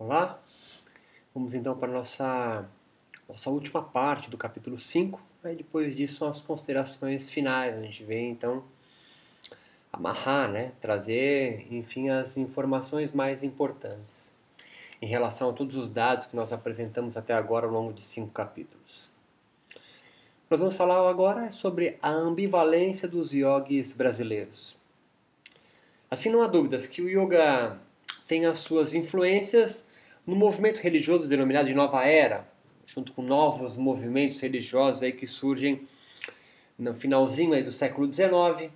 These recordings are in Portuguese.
Olá, vamos então para a nossa, nossa última parte do capítulo 5. Aí depois disso são as considerações finais. A gente vem então amarrar, né? trazer, enfim, as informações mais importantes em relação a todos os dados que nós apresentamos até agora ao longo de cinco capítulos. Nós vamos falar agora sobre a ambivalência dos yogis brasileiros. Assim, não há dúvidas que o yoga tem as suas influências no movimento religioso denominado de Nova Era, junto com novos movimentos religiosos aí que surgem no finalzinho aí do século XIX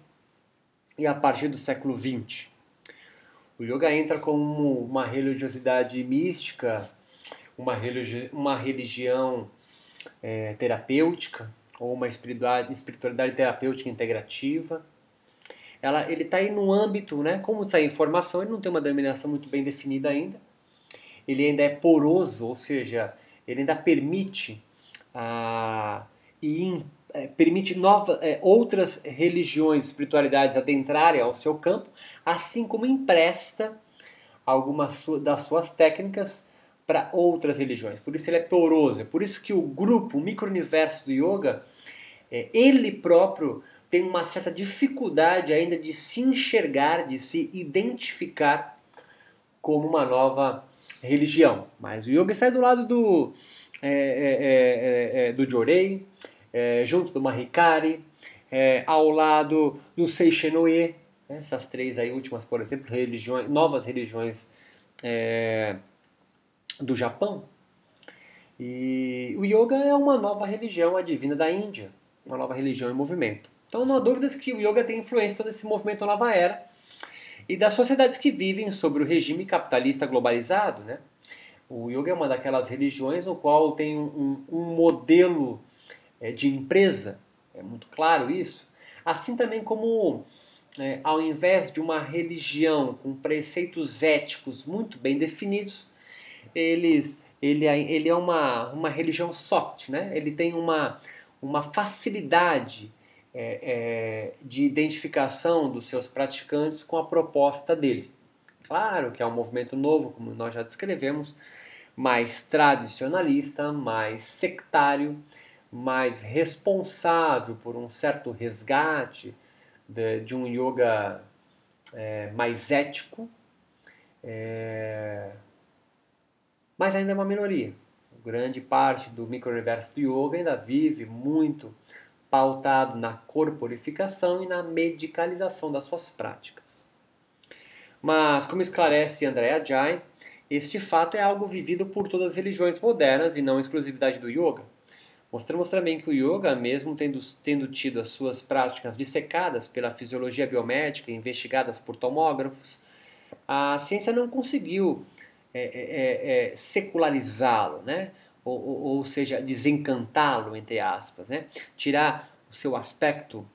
e a partir do século XX. O yoga entra como uma religiosidade mística, uma, religi uma religião é, terapêutica ou uma espiritualidade, espiritualidade terapêutica integrativa. Ela, ele está aí no âmbito, né? Como está em formação, ele não tem uma denominação muito bem definida ainda ele ainda é poroso, ou seja, ele ainda permite ah, e é, permite nova, é, outras religiões, espiritualidades adentrarem ao seu campo, assim como empresta algumas das suas técnicas para outras religiões. Por isso ele é poroso. É por isso que o grupo, o micro-universo do yoga, é, ele próprio tem uma certa dificuldade ainda de se enxergar, de se identificar como uma nova religião. Mas o yoga está do lado do, é, é, é, é do Jorei, é, junto do Mahikari, ao lado do Seishenoe, né, essas três aí últimas, por exemplo, religiões, novas religiões do Japão. E o yoga é uma nova religião adivina da Índia, uma nova religião em movimento. Então não há dúvidas que o yoga tem influência desse movimento nova era e das sociedades que vivem sobre o regime capitalista globalizado. Né? O yoga é uma daquelas religiões no qual tem um, um modelo é, de empresa, é muito claro isso. Assim também como, é, ao invés de uma religião com preceitos éticos muito bem definidos, eles, ele, é, ele é uma, uma religião soft, né? ele tem uma, uma facilidade é, é, de identificação dos seus praticantes com a proposta dele. Claro que é um movimento novo, como nós já descrevemos, mais tradicionalista, mais sectário, mais responsável por um certo resgate de, de um yoga é, mais ético, é, mas ainda é uma minoria. Grande parte do micro-universo do yoga ainda vive muito pautado na corporificação e na medicalização das suas práticas. Mas, como esclarece Andrea Jai, este fato é algo vivido por todas as religiões modernas e não exclusividade do yoga. Mostramos também que o yoga, mesmo tendo, tendo tido as suas práticas dissecadas pela fisiologia biomédica e investigadas por tomógrafos, a ciência não conseguiu é, é, é, é secularizá-lo, né? Ou, ou, ou seja, desencantá-lo, entre aspas, né? tirar o seu aspecto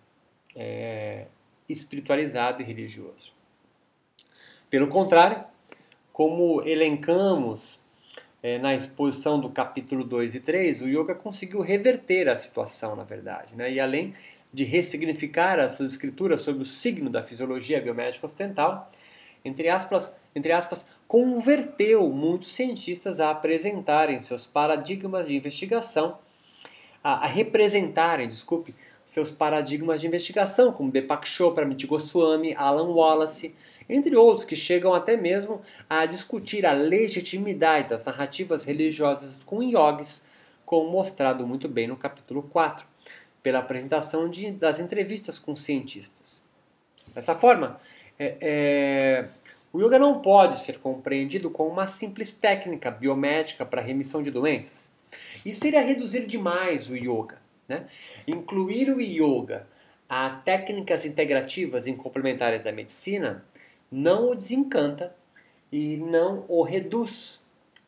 é, espiritualizado e religioso. Pelo contrário, como elencamos é, na exposição do capítulo 2 e 3, o yoga conseguiu reverter a situação, na verdade, né? e além de ressignificar as suas escrituras sobre o signo da fisiologia biomédica ocidental, entre aspas, entre aspas, converteu muitos cientistas a apresentarem seus paradigmas de investigação, a, a representarem, desculpe, seus paradigmas de investigação, como Deepak Chopra, Amit Goswami, Alan Wallace, entre outros que chegam até mesmo a discutir a legitimidade das narrativas religiosas com yogis, como mostrado muito bem no capítulo 4, pela apresentação de, das entrevistas com cientistas. Dessa forma, é, é, o yoga não pode ser compreendido como uma simples técnica biomédica para remissão de doenças. Isso iria reduzir demais o yoga. Né? Incluir o yoga a técnicas integrativas e complementares da medicina não o desencanta e não o reduz.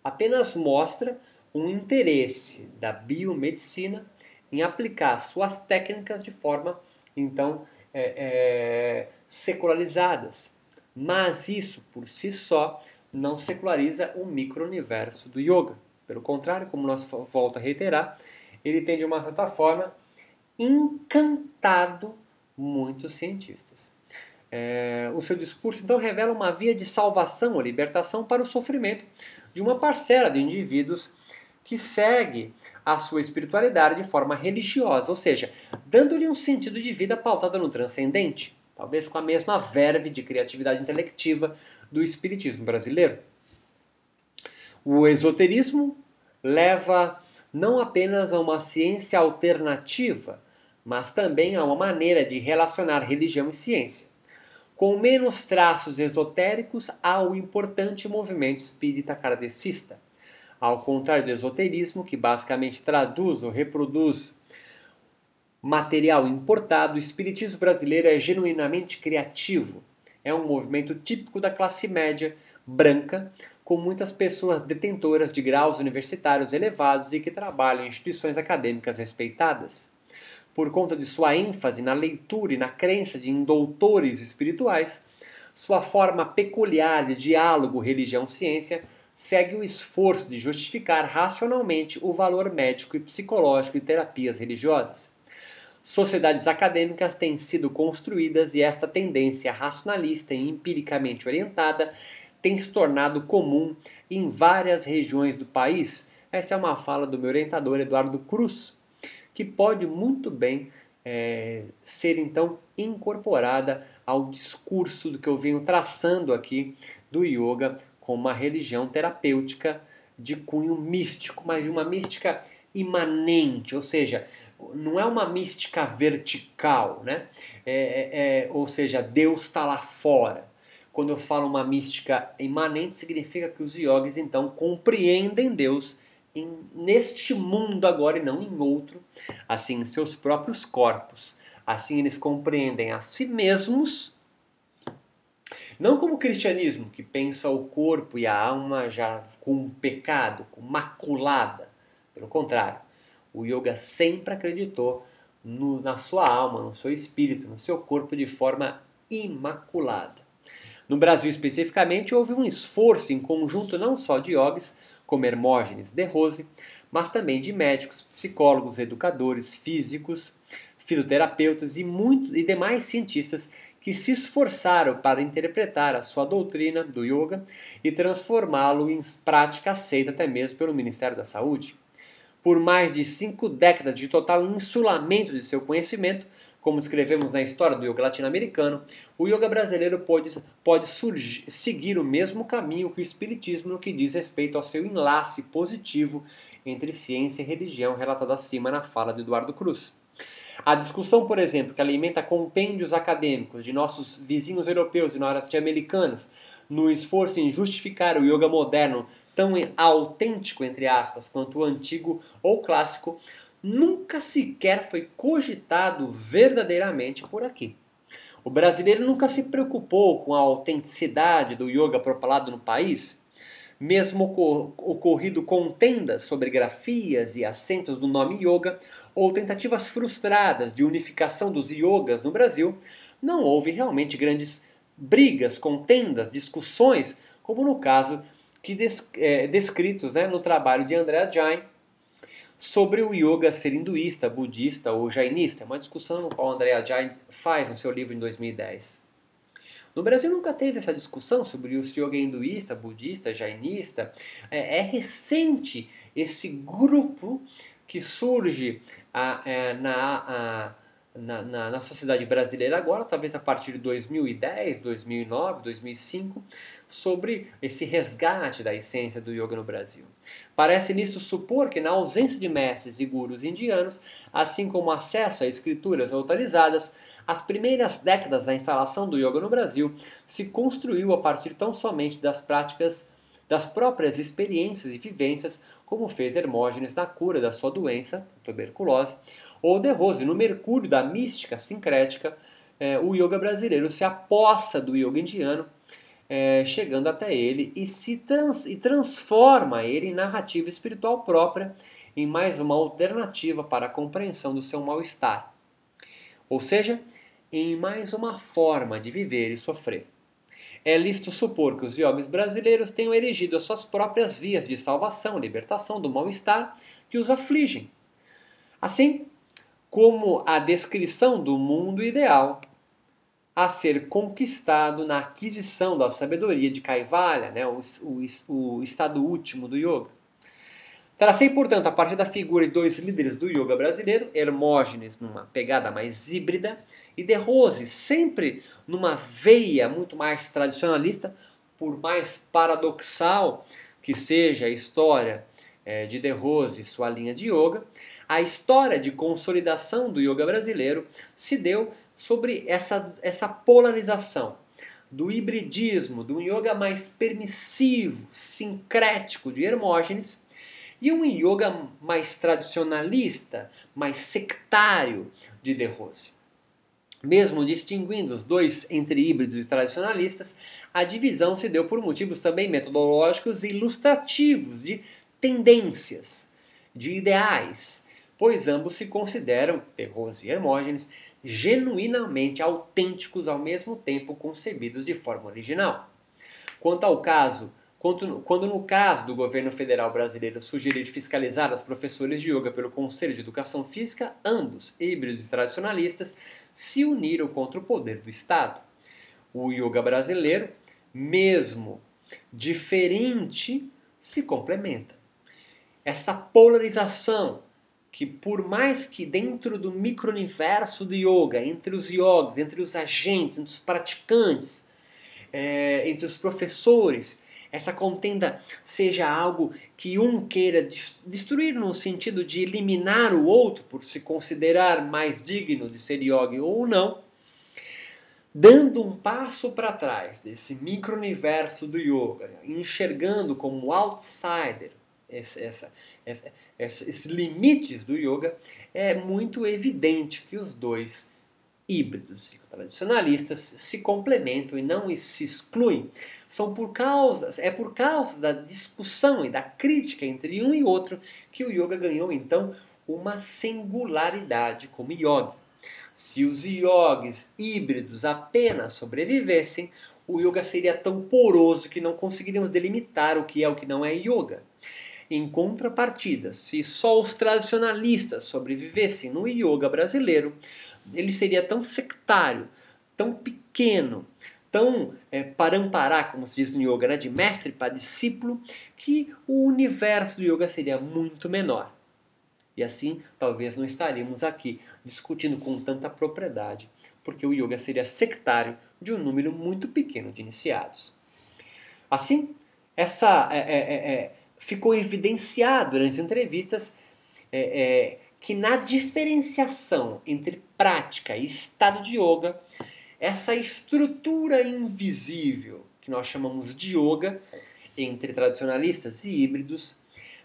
Apenas mostra um interesse da biomedicina em aplicar suas técnicas de forma, então, é, é, secularizadas mas isso por si só não seculariza o micro-universo do yoga. Pelo contrário, como nós volta a reiterar, ele tem de uma certa forma encantado muitos cientistas. É, o seu discurso então revela uma via de salvação ou libertação para o sofrimento de uma parcela de indivíduos que segue a sua espiritualidade de forma religiosa, ou seja, dando-lhe um sentido de vida pautado no transcendente, talvez com a mesma verve de criatividade intelectiva do espiritismo brasileiro. O esoterismo leva não apenas a uma ciência alternativa, mas também a uma maneira de relacionar religião e ciência. Com menos traços esotéricos, há o importante movimento espírita kardecista. Ao contrário do esoterismo, que basicamente traduz ou reproduz material importado, o espiritismo brasileiro é genuinamente criativo. É um movimento típico da classe média branca, com muitas pessoas detentoras de graus universitários elevados e que trabalham em instituições acadêmicas respeitadas. Por conta de sua ênfase na leitura e na crença de doutores espirituais, sua forma peculiar de diálogo religião-ciência segue o esforço de justificar racionalmente o valor médico e psicológico de terapias religiosas. Sociedades acadêmicas têm sido construídas e esta tendência racionalista e empiricamente orientada tem se tornado comum em várias regiões do país. Essa é uma fala do meu orientador Eduardo Cruz, que pode muito bem é, ser então incorporada ao discurso do que eu venho traçando aqui do yoga como uma religião terapêutica de cunho místico, mas de uma mística imanente, ou seja, não é uma mística vertical, né? É, é, é ou seja, Deus está lá fora. Quando eu falo uma mística imanente, significa que os yogis então compreendem Deus em, neste mundo agora e não em outro, assim em seus próprios corpos. Assim eles compreendem a si mesmos, não como o cristianismo, que pensa o corpo e a alma já com pecado, com maculada. Pelo contrário, o yoga sempre acreditou no, na sua alma, no seu espírito, no seu corpo de forma imaculada. No Brasil especificamente, houve um esforço em conjunto não só de yogis, como Hermógenes de Rose, mas também de médicos, psicólogos, educadores, físicos, fisioterapeutas e, muitos, e demais cientistas que se esforçaram para interpretar a sua doutrina do yoga e transformá-lo em prática aceita até mesmo pelo Ministério da Saúde. Por mais de cinco décadas de total insulamento de seu conhecimento, como escrevemos na história do yoga latino-americano, o yoga brasileiro pode, pode surgir, seguir o mesmo caminho que o espiritismo no que diz respeito ao seu enlace positivo entre ciência e religião relatado acima na fala de Eduardo Cruz. A discussão, por exemplo, que alimenta compêndios acadêmicos de nossos vizinhos europeus e norte-americanos no esforço em justificar o yoga moderno tão autêntico, entre aspas, quanto o antigo ou clássico, nunca sequer foi cogitado verdadeiramente por aqui. O brasileiro nunca se preocupou com a autenticidade do yoga propalado no país, mesmo ocorrido contendas sobre grafias e acentos do nome yoga ou tentativas frustradas de unificação dos yogas no Brasil, não houve realmente grandes brigas, contendas, discussões, como no caso que é, descritos né, no trabalho de Andrea Jain sobre o yoga ser hinduísta, budista ou jainista. É uma discussão no qual Andrea Jain faz no seu livro em 2010. No Brasil nunca teve essa discussão sobre o yoga hinduísta, budista, jainista. É, é recente esse grupo que surge a, é, na, a, na, na, na, sociedade brasileira agora, talvez a partir de 2010, 2009, 2005, sobre esse resgate da essência do yoga no Brasil. Parece nisto supor que, na ausência de mestres e gurus indianos, assim como acesso a escrituras autorizadas, as primeiras décadas da instalação do yoga no Brasil se construiu a partir tão somente das práticas, das próprias experiências e vivências, como fez Hermógenes na cura da sua doença, tuberculose, ou De Rose no mercúrio da mística sincrética, eh, o yoga brasileiro se apossa do yoga indiano é, chegando até ele e se trans, e transforma ele em narrativa espiritual própria, em mais uma alternativa para a compreensão do seu mal-estar. Ou seja, em mais uma forma de viver e sofrer. É lícito supor que os yogis brasileiros tenham erigido as suas próprias vias de salvação, libertação do mal-estar que os afligem. Assim como a descrição do mundo ideal a ser conquistado na aquisição da sabedoria de Kaivalya, né, o, o, o estado último do yoga. Tracei, portanto, a partir da figura de dois líderes do yoga brasileiro, Hermógenes numa pegada mais híbrida e De Rose sempre numa veia muito mais tradicionalista, por mais paradoxal que seja a história é, de De Rose e sua linha de yoga, a história de consolidação do yoga brasileiro se deu sobre essa, essa polarização do hibridismo, do yoga mais permissivo, sincrético de Hermógenes e um yoga mais tradicionalista, mais sectário de De Rose. Mesmo distinguindo os dois entre híbridos e tradicionalistas, a divisão se deu por motivos também metodológicos e ilustrativos de tendências, de ideais, pois ambos se consideram, De Rose e Hermógenes, genuinamente autênticos ao mesmo tempo concebidos de forma original. Quanto ao caso quando, no caso do governo federal brasileiro sugerir fiscalizar os professores de yoga pelo Conselho de Educação Física, ambos, híbridos e tradicionalistas, se uniram contra o poder do Estado. O yoga brasileiro, mesmo diferente, se complementa. Essa polarização que por mais que dentro do micro-universo do yoga, entre os yogis, entre os agentes, entre os praticantes, é, entre os professores, essa contenda seja algo que um queira destruir no sentido de eliminar o outro por se considerar mais digno de ser yogi ou não, dando um passo para trás desse micro-universo do yoga, enxergando como outsider essa, essa, esses limites do yoga, é muito evidente que os dois híbridos tradicionalistas se complementam e não se excluem. São por causa, é por causa da discussão e da crítica entre um e outro que o yoga ganhou então uma singularidade como yoga. Se os yogis híbridos apenas sobrevivessem, o yoga seria tão poroso que não conseguiríamos delimitar o que é o que não é yoga. Em contrapartida, se só os tradicionalistas sobrevivessem no yoga brasileiro, ele seria tão sectário, tão pequeno, tão é, parampará, como se diz no yoga, né, de mestre para discípulo, que o universo do yoga seria muito menor. E assim, talvez não estaríamos aqui discutindo com tanta propriedade, porque o yoga seria sectário de um número muito pequeno de iniciados. Assim, essa é, é, é, é ficou evidenciado nas entrevistas é, é, que na diferenciação entre prática e estado de yoga, essa estrutura invisível que nós chamamos de yoga entre tradicionalistas e híbridos,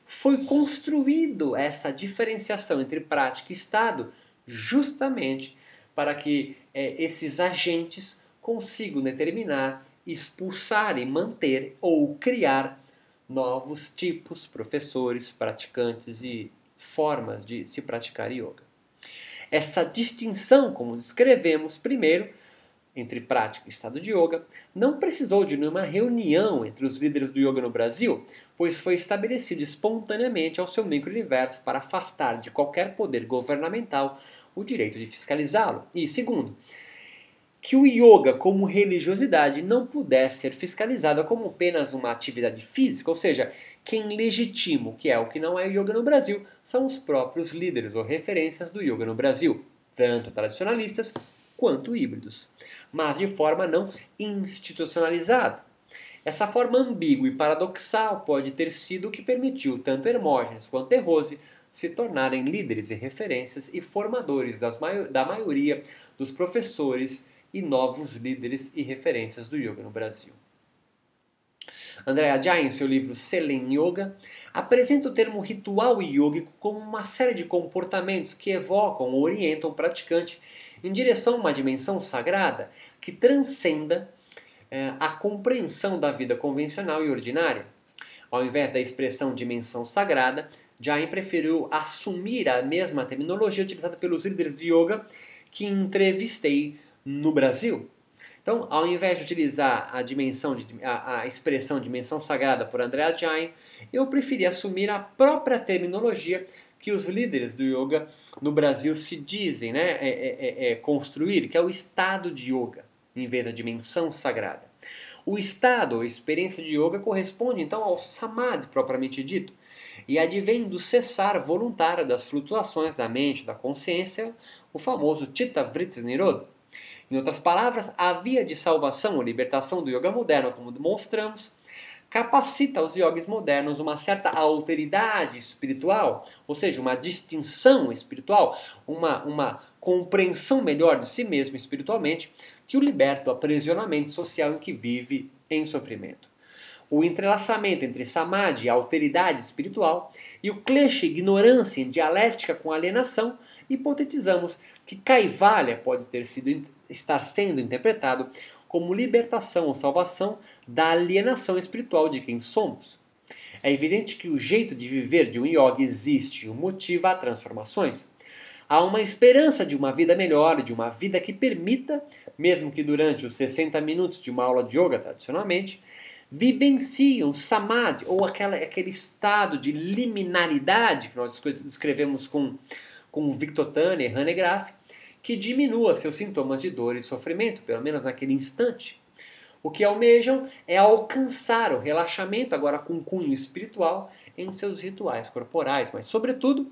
foi construído essa diferenciação entre prática e estado justamente para que é, esses agentes consigam determinar, expulsar e manter ou criar novos tipos, professores, praticantes e formas de se praticar yoga. Essa distinção, como descrevemos primeiro, entre prática e estado de yoga, não precisou de nenhuma reunião entre os líderes do yoga no Brasil, pois foi estabelecido espontaneamente ao seu micro-universo para afastar de qualquer poder governamental o direito de fiscalizá-lo. E segundo, que o yoga como religiosidade não pudesse ser fiscalizada como apenas uma atividade física, ou seja, quem legitima o que é o que não é yoga no Brasil são os próprios líderes ou referências do yoga no Brasil, tanto tradicionalistas quanto híbridos, mas de forma não institucionalizada. Essa forma ambígua e paradoxal pode ter sido o que permitiu tanto Hermógenes quanto De Rose se tornarem líderes e referências e formadores da maioria dos professores e novos líderes e referências do yoga no Brasil. Andrea Jai, em seu livro Selen Yoga, apresenta o termo ritual yógico como uma série de comportamentos que evocam ou orientam o praticante em direção a uma dimensão sagrada que transcenda é, a compreensão da vida convencional e ordinária. Ao invés da expressão dimensão sagrada, Jain preferiu assumir a mesma terminologia utilizada pelos líderes de yoga que entrevistei no Brasil. Então, ao invés de utilizar a dimensão de, a, a expressão dimensão sagrada por Andrea Jain, eu preferi assumir a própria terminologia que os líderes do yoga no Brasil se dizem né, é, é, é, é construir, que é o estado de yoga. em vez da dimensão sagrada. O estado ou experiência de yoga corresponde então ao samadhi propriamente dito e advém do cessar voluntário das flutuações da mente, da consciência, o famoso Chitta Vritti Nirodha. Em outras palavras, a via de salvação ou libertação do yoga moderno, como demonstramos, capacita os yogis modernos uma certa alteridade espiritual, ou seja, uma distinção espiritual, uma, uma compreensão melhor de si mesmo espiritualmente, que o liberta do aprisionamento social em que vive em sofrimento. O entrelaçamento entre samadhi, alteridade espiritual, e o klesha, ignorância em dialética com alienação, hipotetizamos que Kaivalya pode ter sido, estar sendo interpretado como libertação ou salvação da alienação espiritual de quem somos. É evidente que o jeito de viver de um yogi existe e o motiva a transformações. Há uma esperança de uma vida melhor, de uma vida que permita, mesmo que durante os 60 minutos de uma aula de yoga tradicionalmente, vivenciam samadhi, ou aquela, aquele estado de liminaridade que nós descrevemos com, com Victor Tanner e Hanegraaff, que diminua seus sintomas de dor e sofrimento, pelo menos naquele instante. O que almejam é alcançar o relaxamento, agora com cunho espiritual, em seus rituais corporais, mas, sobretudo,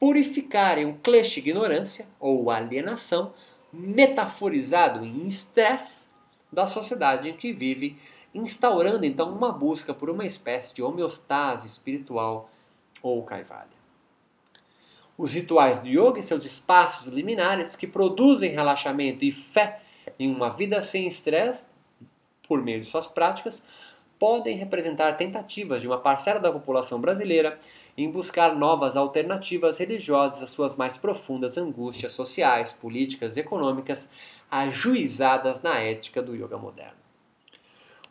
purificarem o klesha ignorância, ou alienação, metaforizado em estresse da sociedade em que vive, instaurando então uma busca por uma espécie de homeostase espiritual ou kaivalya. Os rituais do yoga e seus espaços liminares que produzem relaxamento e fé em uma vida sem estresse, por meio de suas práticas, podem representar tentativas de uma parcela da população brasileira em buscar novas alternativas religiosas às suas mais profundas angústias sociais, políticas e econômicas, ajuizadas na ética do yoga moderno.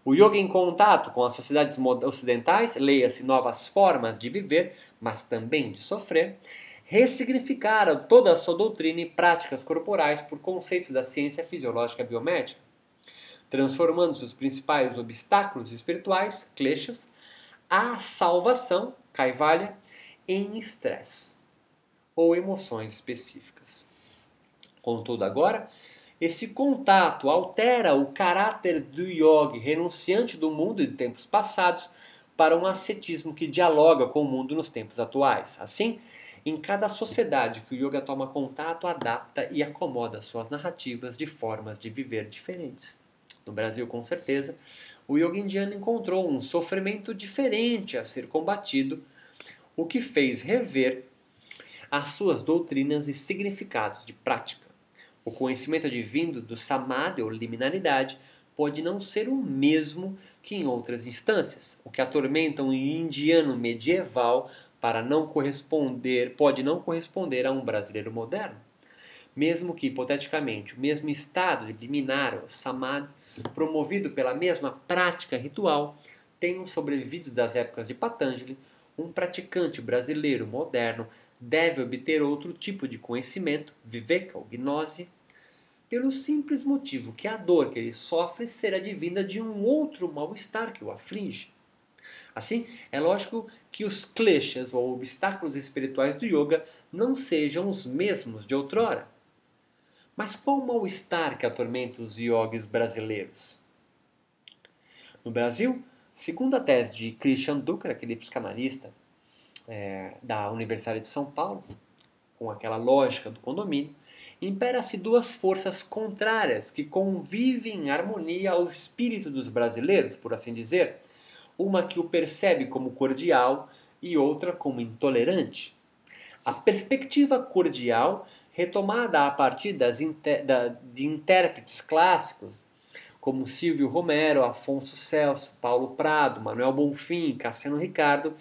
O yoga em contato com as sociedades ocidentais, leia-se novas formas de viver, mas também de sofrer, ressignificaram toda a sua doutrina e práticas corporais por conceitos da ciência fisiológica biomédica, transformando os principais obstáculos espirituais, kleshas, à salvação, kaivalya, em estresse ou emoções específicas. Contudo, agora, esse contato altera o caráter do yogi, renunciante do mundo de tempos passados, para um ascetismo que dialoga com o mundo nos tempos atuais. Assim, em cada sociedade que o yoga toma contato, adapta e acomoda suas narrativas de formas de viver diferentes. No Brasil, com certeza, o yoga indiano encontrou um sofrimento diferente a ser combatido, o que fez rever as suas doutrinas e significados de prática. O conhecimento advindo do samadhi ou liminaridade pode não ser o mesmo que em outras instâncias. O que atormenta um indiano medieval para não corresponder, pode não corresponder a um brasileiro moderno. Mesmo que, hipoteticamente, o mesmo estado de liminar, o samadhi, promovido pela mesma prática ritual, tenham sobrevivido das épocas de Patanjali, um praticante brasileiro moderno deve obter outro tipo de conhecimento, viveka ou gnose, pelo simples motivo que a dor que ele sofre será advinda de um outro mal-estar que o aflige. Assim, é lógico que os kleshas ou obstáculos espirituais do yoga não sejam os mesmos de outrora. Mas qual o mal-estar que atormenta os yogis brasileiros? No Brasil, segundo a tese de Christian Ducker, aquele psicanalista é, da Universidade de São Paulo, com aquela lógica do condomínio, impera-se duas forças contrárias que convivem em harmonia ao espírito dos brasileiros, por assim dizer, uma que o percebe como cordial e outra como intolerante. A perspectiva cordial, retomada a partir das da, de intérpretes clássicos, como Silvio Romero, Afonso Celso, Paulo Prado, Manuel Bonfim, Cassiano Ricardo,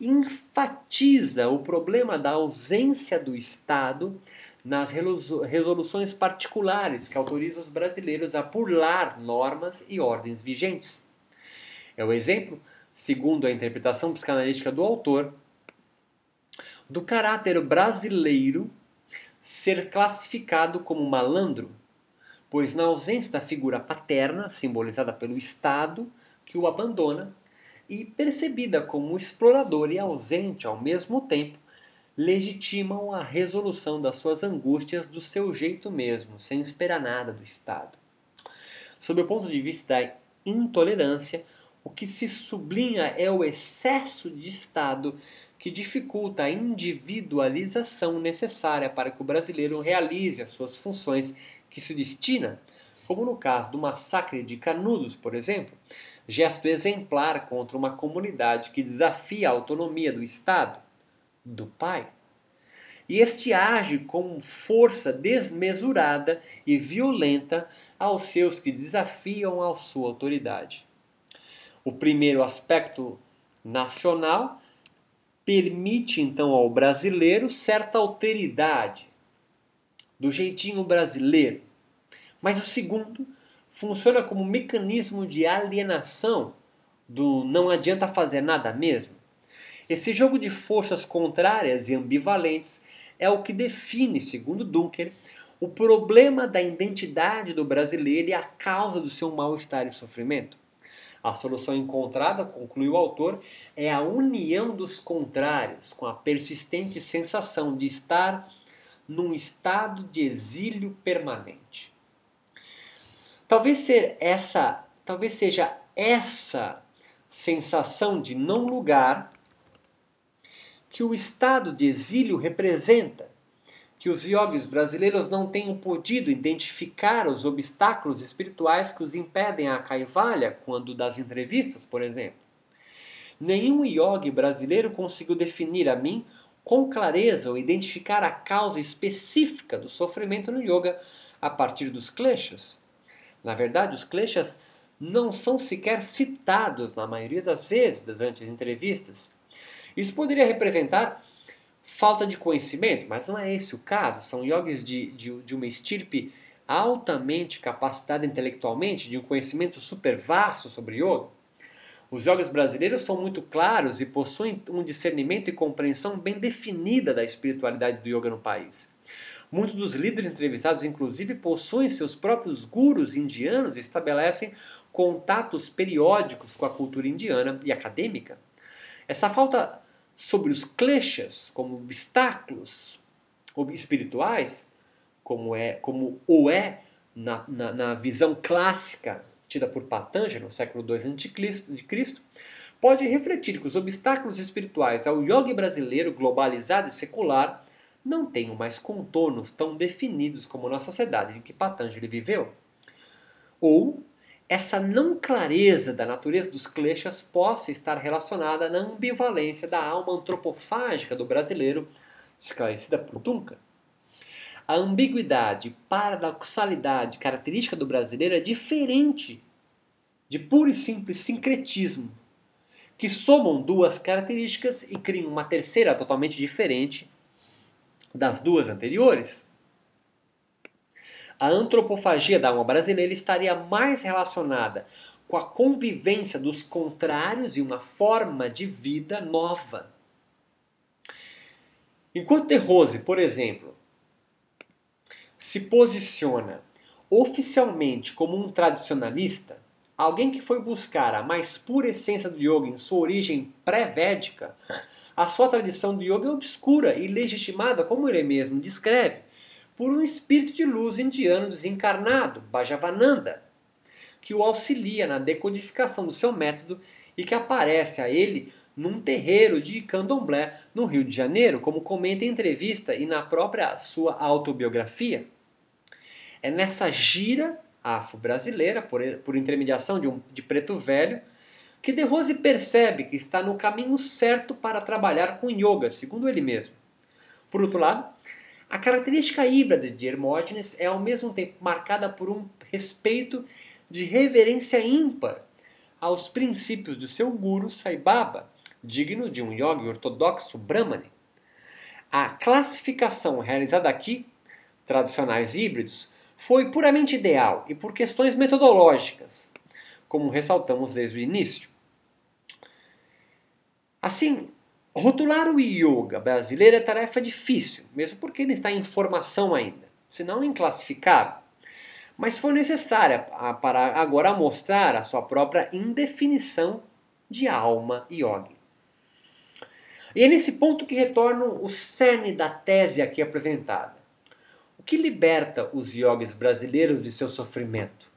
enfatiza o problema da ausência do Estado nas resoluções particulares que autorizam os brasileiros a burlar normas e ordens vigentes. É o exemplo, segundo a interpretação psicanalítica do autor, do caráter brasileiro ser classificado como malandro, pois na ausência da figura paterna, simbolizada pelo Estado, que o abandona, e percebida como explorador e ausente ao mesmo tempo, legitimam a resolução das suas angústias do seu jeito mesmo, sem esperar nada do Estado. Sob o ponto de vista da intolerância, o que se sublinha é o excesso de Estado que dificulta a individualização necessária para que o brasileiro realize as suas funções que se destina, como no caso do massacre de Canudos, por exemplo, gesto exemplar contra uma comunidade que desafia a autonomia do Estado, do pai. E este age com força desmesurada e violenta aos seus que desafiam a sua autoridade. O primeiro aspecto nacional permite então ao brasileiro certa alteridade, do jeitinho brasileiro. Mas o segundo funciona como mecanismo de alienação do não adianta fazer nada mesmo. Esse jogo de forças contrárias e ambivalentes é o que define, segundo Dunker, o problema da identidade do brasileiro e a causa do seu mal-estar e sofrimento. A solução encontrada, conclui o autor, é a união dos contrários, com a persistente sensação de estar num estado de exílio permanente. Talvez ser essa, talvez seja essa sensação de não lugar que o estado de exílio representa que os yogis brasileiros não tenham podido identificar os obstáculos espirituais que os impedem a caivalha quando das entrevistas, por exemplo. Nenhum yogi brasileiro conseguiu definir a mim com clareza ou identificar a causa específica do sofrimento no yoga a partir dos kleshas. Na verdade, os kleshas não são sequer citados na maioria das vezes durante as entrevistas. Isso poderia representar falta de conhecimento, mas não é esse o caso. São yogis de, de, de uma estirpe altamente capacitada intelectualmente, de um conhecimento super vasto sobre yoga. Os yogis brasileiros são muito claros e possuem um discernimento e compreensão bem definida da espiritualidade do yoga no país. Muitos dos líderes entrevistados, inclusive, possuem seus próprios gurus indianos e estabelecem contatos periódicos com a cultura indiana e acadêmica. Essa falta sobre os kleshas como obstáculos espirituais, como, é, como o é na, na, na visão clássica tida por Patanjali no século II a.C., pode refletir que os obstáculos espirituais ao yoga brasileiro globalizado e secular não tenham mais contornos tão definidos como na sociedade em que Patanjali viveu. Ou essa não clareza da natureza dos kleshas possa estar relacionada na ambivalência da alma antropofágica do brasileiro, esclarecida por Duncan. A ambiguidade, paradoxalidade característica do brasileiro é diferente de puro e simples sincretismo, que somam duas características e criam uma terceira totalmente diferente das duas anteriores a antropofagia da alma brasileira estaria mais relacionada com a convivência dos contrários e uma forma de vida nova. Enquanto De Rose, por exemplo, se posiciona oficialmente como um tradicionalista, alguém que foi buscar a mais pura essência do yoga em sua origem pré-védica, a sua tradição do yoga é obscura e legitimada, como ele mesmo descreve, por um espírito de luz indiano desencarnado, Bhajavananda, que o auxilia na decodificação do seu método e que aparece a ele num terreiro de candomblé no Rio de Janeiro, como comenta em entrevista e na própria sua autobiografia. É nessa gira afro-brasileira, por, por intermediação de, um, de Preto Velho, que De Rose percebe que está no caminho certo para trabalhar com yoga, segundo ele mesmo. Por outro lado, a característica híbrida de Hermógenes é ao mesmo tempo marcada por um respeito de reverência ímpar aos princípios do seu guru Sai Baba, digno de um yogi ortodoxo brahmane. A classificação realizada aqui, tradicionais híbridos, foi puramente ideal e por questões metodológicas, como ressaltamos desde o início. Assim, Rotular o yoga brasileiro é tarefa difícil, mesmo porque ele está em formação ainda, senão inclassificável. Mas foi necessária para agora mostrar a sua própria indefinição de alma yogi. E é nesse ponto que retorno o cerne da tese aqui apresentada. O que liberta os yogis brasileiros de seu sofrimento?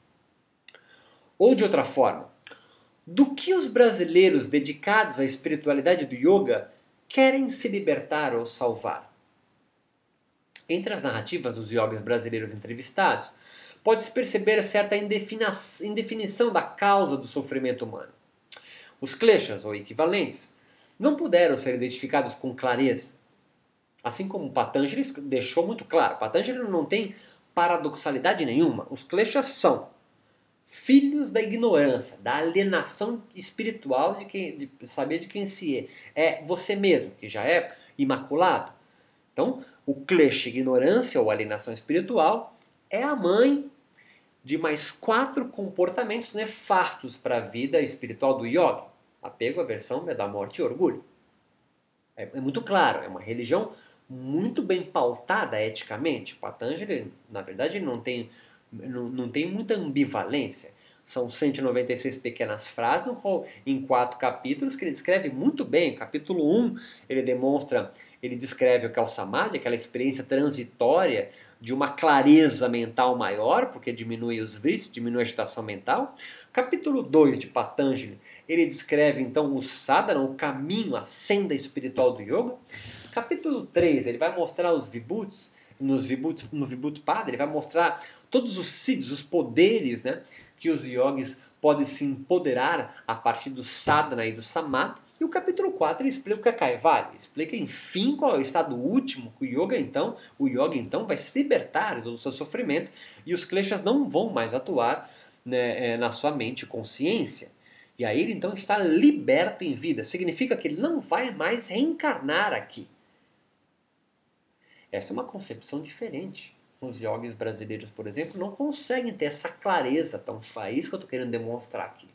Ou de outra forma, do que os brasileiros dedicados à espiritualidade do yoga querem se libertar ou salvar? Entre as narrativas dos yogis brasileiros entrevistados, pode-se perceber certa indefinição da causa do sofrimento humano. Os kleshas, ou equivalentes, não puderam ser identificados com clareza. Assim como Patanjali deixou muito claro, Patanjali não tem paradoxalidade nenhuma. Os kleshas são filhos da ignorância, da alienação espiritual de, quem, de saber de quem se é. É você mesmo, que já é imaculado. Então, o klesha, ignorância ou alienação espiritual, é a mãe de mais quatro comportamentos nefastos para a vida espiritual do yogi. Apego, aversão, medo da morte e orgulho. É, é, muito claro, é uma religião muito bem pautada eticamente. Patanjali, na verdade, não tem, não, não tem muita ambivalência. São 196 pequenas frases no, em quatro capítulos que ele descreve muito bem. Capítulo 1, ele demonstra, ele descreve o que é aquela experiência transitória de uma clareza mental maior, porque diminui os vícios, diminui a agitação mental. Capítulo 2 de Patanjali, ele descreve então o sadhana, o caminho, a senda espiritual do yoga. Capítulo 3, ele vai mostrar os vibhutis, nos vibhutis, no vibhuti padre, ele vai mostrar todos os siddhis, os poderes né, que os yogis podem se empoderar a partir do sadhana e do samadhi. E o capítulo 4 ele explica o que é Kaivalya, explica enfim qual é o estado último, o yoga então, o yoga então vai se libertar do seu sofrimento e os kleshas não vão mais atuar né, é, na sua mente consciência. E aí ele então está liberto em vida, significa que ele não vai mais reencarnar aqui. Essa é uma concepção diferente. Os yogis brasileiros, por exemplo, não conseguem ter essa clareza tão faísca que eu estou querendo demonstrar aqui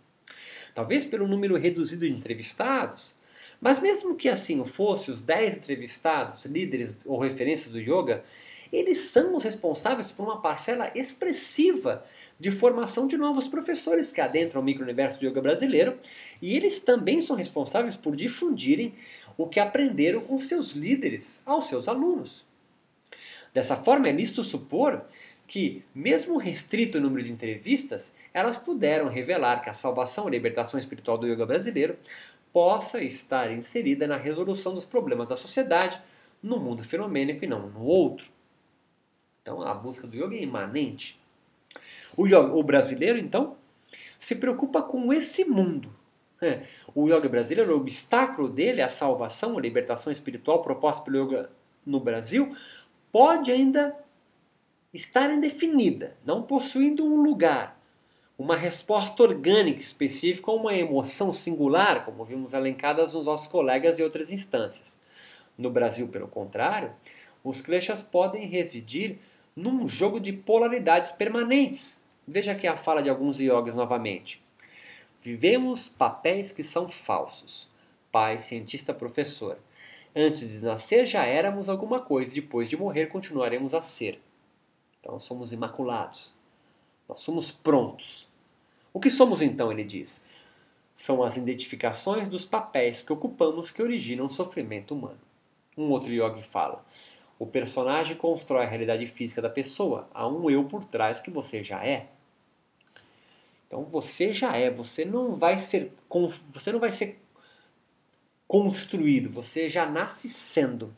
talvez pelo número reduzido de entrevistados, mas mesmo que assim fosse, os 10 entrevistados, líderes ou referências do yoga, eles são os responsáveis por uma parcela expressiva de formação de novos professores que adentram o micro-universo do yoga brasileiro, e eles também são responsáveis por difundirem o que aprenderam com seus líderes aos seus alunos. Dessa forma, é lícito supor que, mesmo restrito o número de entrevistas, elas puderam revelar que a salvação e libertação espiritual do yoga brasileiro possa estar inserida na resolução dos problemas da sociedade no mundo fenomênico e não no outro. Então, a busca do yoga é imanente. O, yoga, o brasileiro, então, se preocupa com esse mundo. É, o yoga brasileiro, o obstáculo dele, a salvação, a libertação espiritual proposta pelo yoga no Brasil, pode ainda estar indefinida, não possuindo um lugar, uma resposta orgânica específica ou uma emoção singular, como vimos elencadas nos nossos colegas em outras instâncias. No Brasil, pelo contrário, os kleshas podem residir num jogo de polaridades permanentes. Veja aqui a fala de alguns yogis novamente. Vivemos papéis que são falsos. Pai, cientista, professor. Antes de nascer já éramos alguma coisa, depois de morrer continuaremos a ser. Então somos imaculados. Nós somos prontos. O que somos então, ele diz? São as identificações dos papéis que ocupamos que originam o sofrimento humano. Um outro yogi fala: o personagem constrói a realidade física da pessoa. Há um eu por trás que você já é. Então você já é, você não vai ser você não vai ser construído, você já nasce sendo.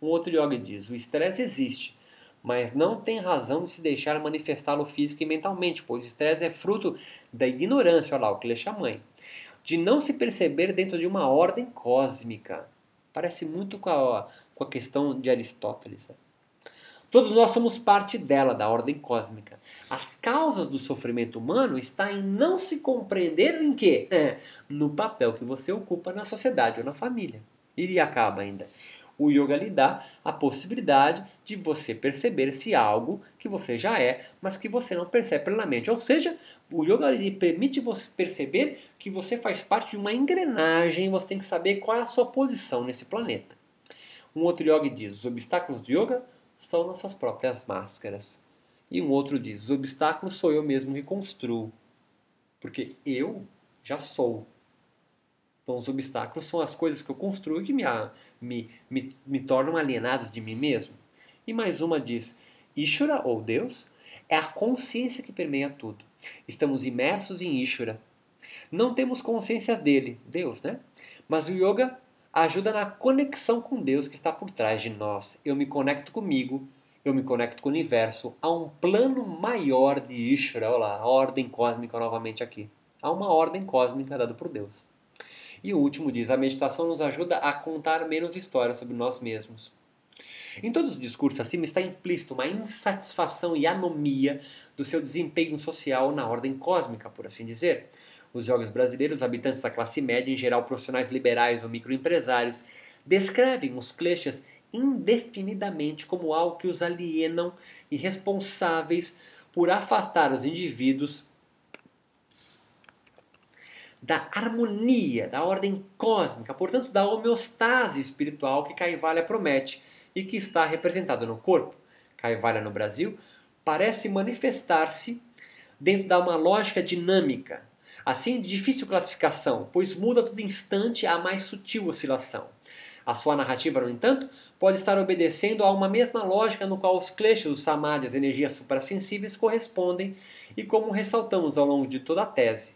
Um outro yogi diz: o estresse existe, mas não tem razão de se deixar manifestá-lo física e mentalmente, pois o estresse é fruto da ignorância, olha lá, o ele mãe, de não se perceber dentro de uma ordem cósmica. Parece muito com a, com a questão de Aristóteles. Né? Todos nós somos parte dela, da ordem cósmica. As causas do sofrimento humano estão em não se compreender em quê? É, no papel que você ocupa na sociedade ou na família. E acaba ainda. O yoga lhe dá a possibilidade de você perceber se algo que você já é, mas que você não percebe plenamente. Ou seja, o yoga lhe permite você perceber que você faz parte de uma engrenagem, você tem que saber qual é a sua posição nesse planeta. Um outro yoga diz: os obstáculos do yoga são nossas próprias máscaras. E um outro diz: os obstáculos sou eu mesmo que construo. Porque eu já sou. Então, os obstáculos são as coisas que eu construo que me, me, me, me tornam alienados de mim mesmo. E mais uma diz: Ishura, ou Deus, é a consciência que permeia tudo. Estamos imersos em Ishvara. Não temos consciência dele, Deus, né? Mas o yoga ajuda na conexão com Deus que está por trás de nós. Eu me conecto comigo, eu me conecto com o universo. Há um plano maior de Ishvara, olha lá, a ordem cósmica novamente aqui. Há uma ordem cósmica dada por Deus. E o último diz: a meditação nos ajuda a contar menos histórias sobre nós mesmos. Em todos os discursos acima está implícito uma insatisfação e anomia do seu desempenho social na ordem cósmica, por assim dizer. Os jogos brasileiros, habitantes da classe média, em geral profissionais liberais ou microempresários, descrevem os kleshas indefinidamente como algo que os alienam e responsáveis por afastar os indivíduos da harmonia, da ordem cósmica, portanto da homeostase espiritual que Kaivalya promete e que está representada no corpo. Kaivalya no Brasil parece manifestar-se dentro de uma lógica dinâmica, assim difícil classificação, pois muda a todo instante a mais sutil oscilação. A sua narrativa, no entanto, pode estar obedecendo a uma mesma lógica no qual os kleshas, os samadhis, energias suprassensíveis, correspondem e como ressaltamos ao longo de toda a tese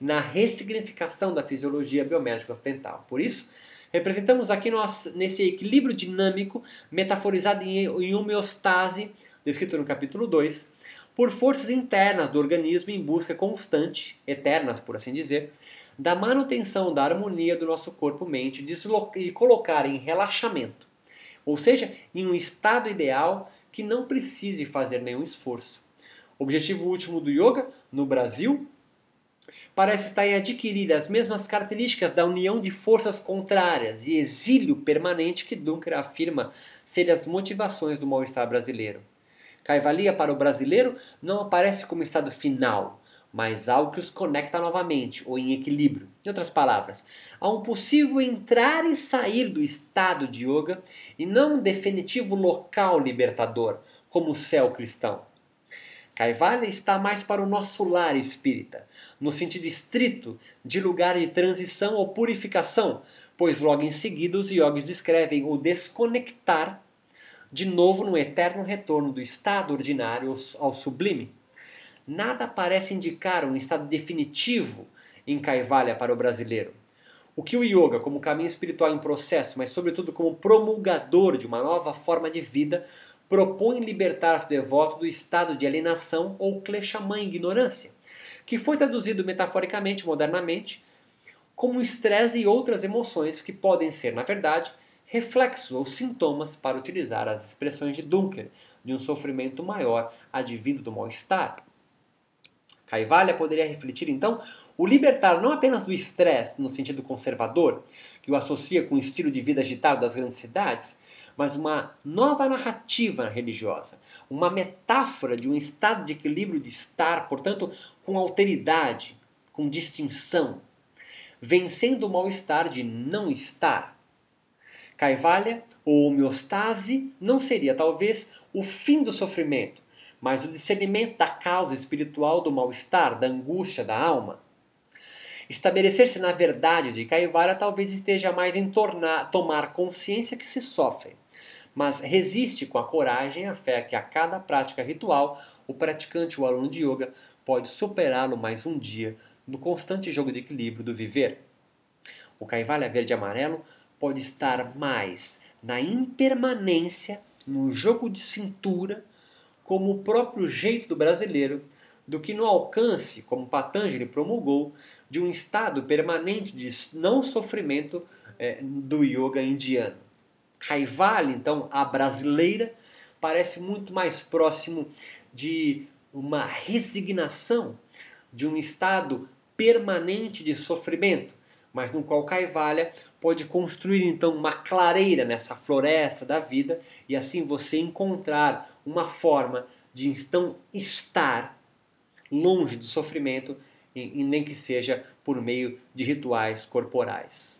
na ressignificação da fisiologia biomédica ocidental. Por isso, representamos aqui nós, nesse equilíbrio dinâmico, metaforizado em, em homeostase, descrito no capítulo 2, por forças internas do organismo em busca constante, eternas por assim dizer, da manutenção da harmonia do nosso corpo-mente e colocar em relaxamento, ou seja, em um estado ideal que não precise fazer nenhum esforço. O objetivo último do yoga, no Brasil, parece estar em adquirir as mesmas características da união de forças contrárias e exílio permanente que Dunker afirma serem as motivações do mal-estar brasileiro. Caivalia para o brasileiro não aparece como estado final, mas algo que os conecta novamente, ou em equilíbrio. Em outras palavras, há um possível entrar e sair do estado de yoga e não um definitivo local libertador, como o céu cristão. Kaivalya está mais para o nosso lar espírita, no sentido estrito de lugar de transição ou purificação, pois logo em seguida os yogis descrevem o desconectar de novo no eterno retorno do estado ordinário ao sublime. Nada parece indicar um estado definitivo em Kaivalya para o brasileiro. O que o yoga, como caminho espiritual em processo, mas sobretudo como promulgador de uma nova forma de vida, propõe libertar-se o devoto do estado de alienação ou kleshamã, ignorância, que foi traduzido metaforicamente, modernamente, como estresse e outras emoções que podem ser, na verdade, reflexos ou sintomas, para utilizar as expressões de Dunker, de um sofrimento maior advindo do mal-estar. Kaivalya poderia refletir, então, o libertar não apenas do estresse, no sentido conservador, que o associa com o estilo de vida agitado das grandes cidades, mas uma nova narrativa religiosa, uma metáfora de um estado de equilíbrio de estar, portanto, com alteridade, com distinção, vencendo o mal-estar de não estar. Kaivalya, ou homeostase, não seria talvez o fim do sofrimento, mas o discernimento da causa espiritual do mal-estar, da angústia da alma. Estabelecer-se na verdade de Kaivalya talvez esteja mais em tornar, tomar consciência que se sofre, mas resiste com a coragem e a fé que a cada prática ritual o praticante, o aluno de yoga, pode superá-lo mais um dia no constante jogo de equilíbrio do viver. O Kaivalya verde e amarelo pode estar mais na impermanência, no jogo de cintura, como o próprio jeito do brasileiro, do que no alcance, como Patanjali promulgou, de um estado permanente de não sofrimento é, do yoga indiano. Kaivalya, então, a brasileira, parece muito mais próximo de uma resignação, de um estado permanente de sofrimento, mas no qual Kaivalya pode construir então uma clareira nessa floresta da vida e assim você encontrar uma forma de então estar longe do sofrimento, e nem que seja por meio de rituais corporais.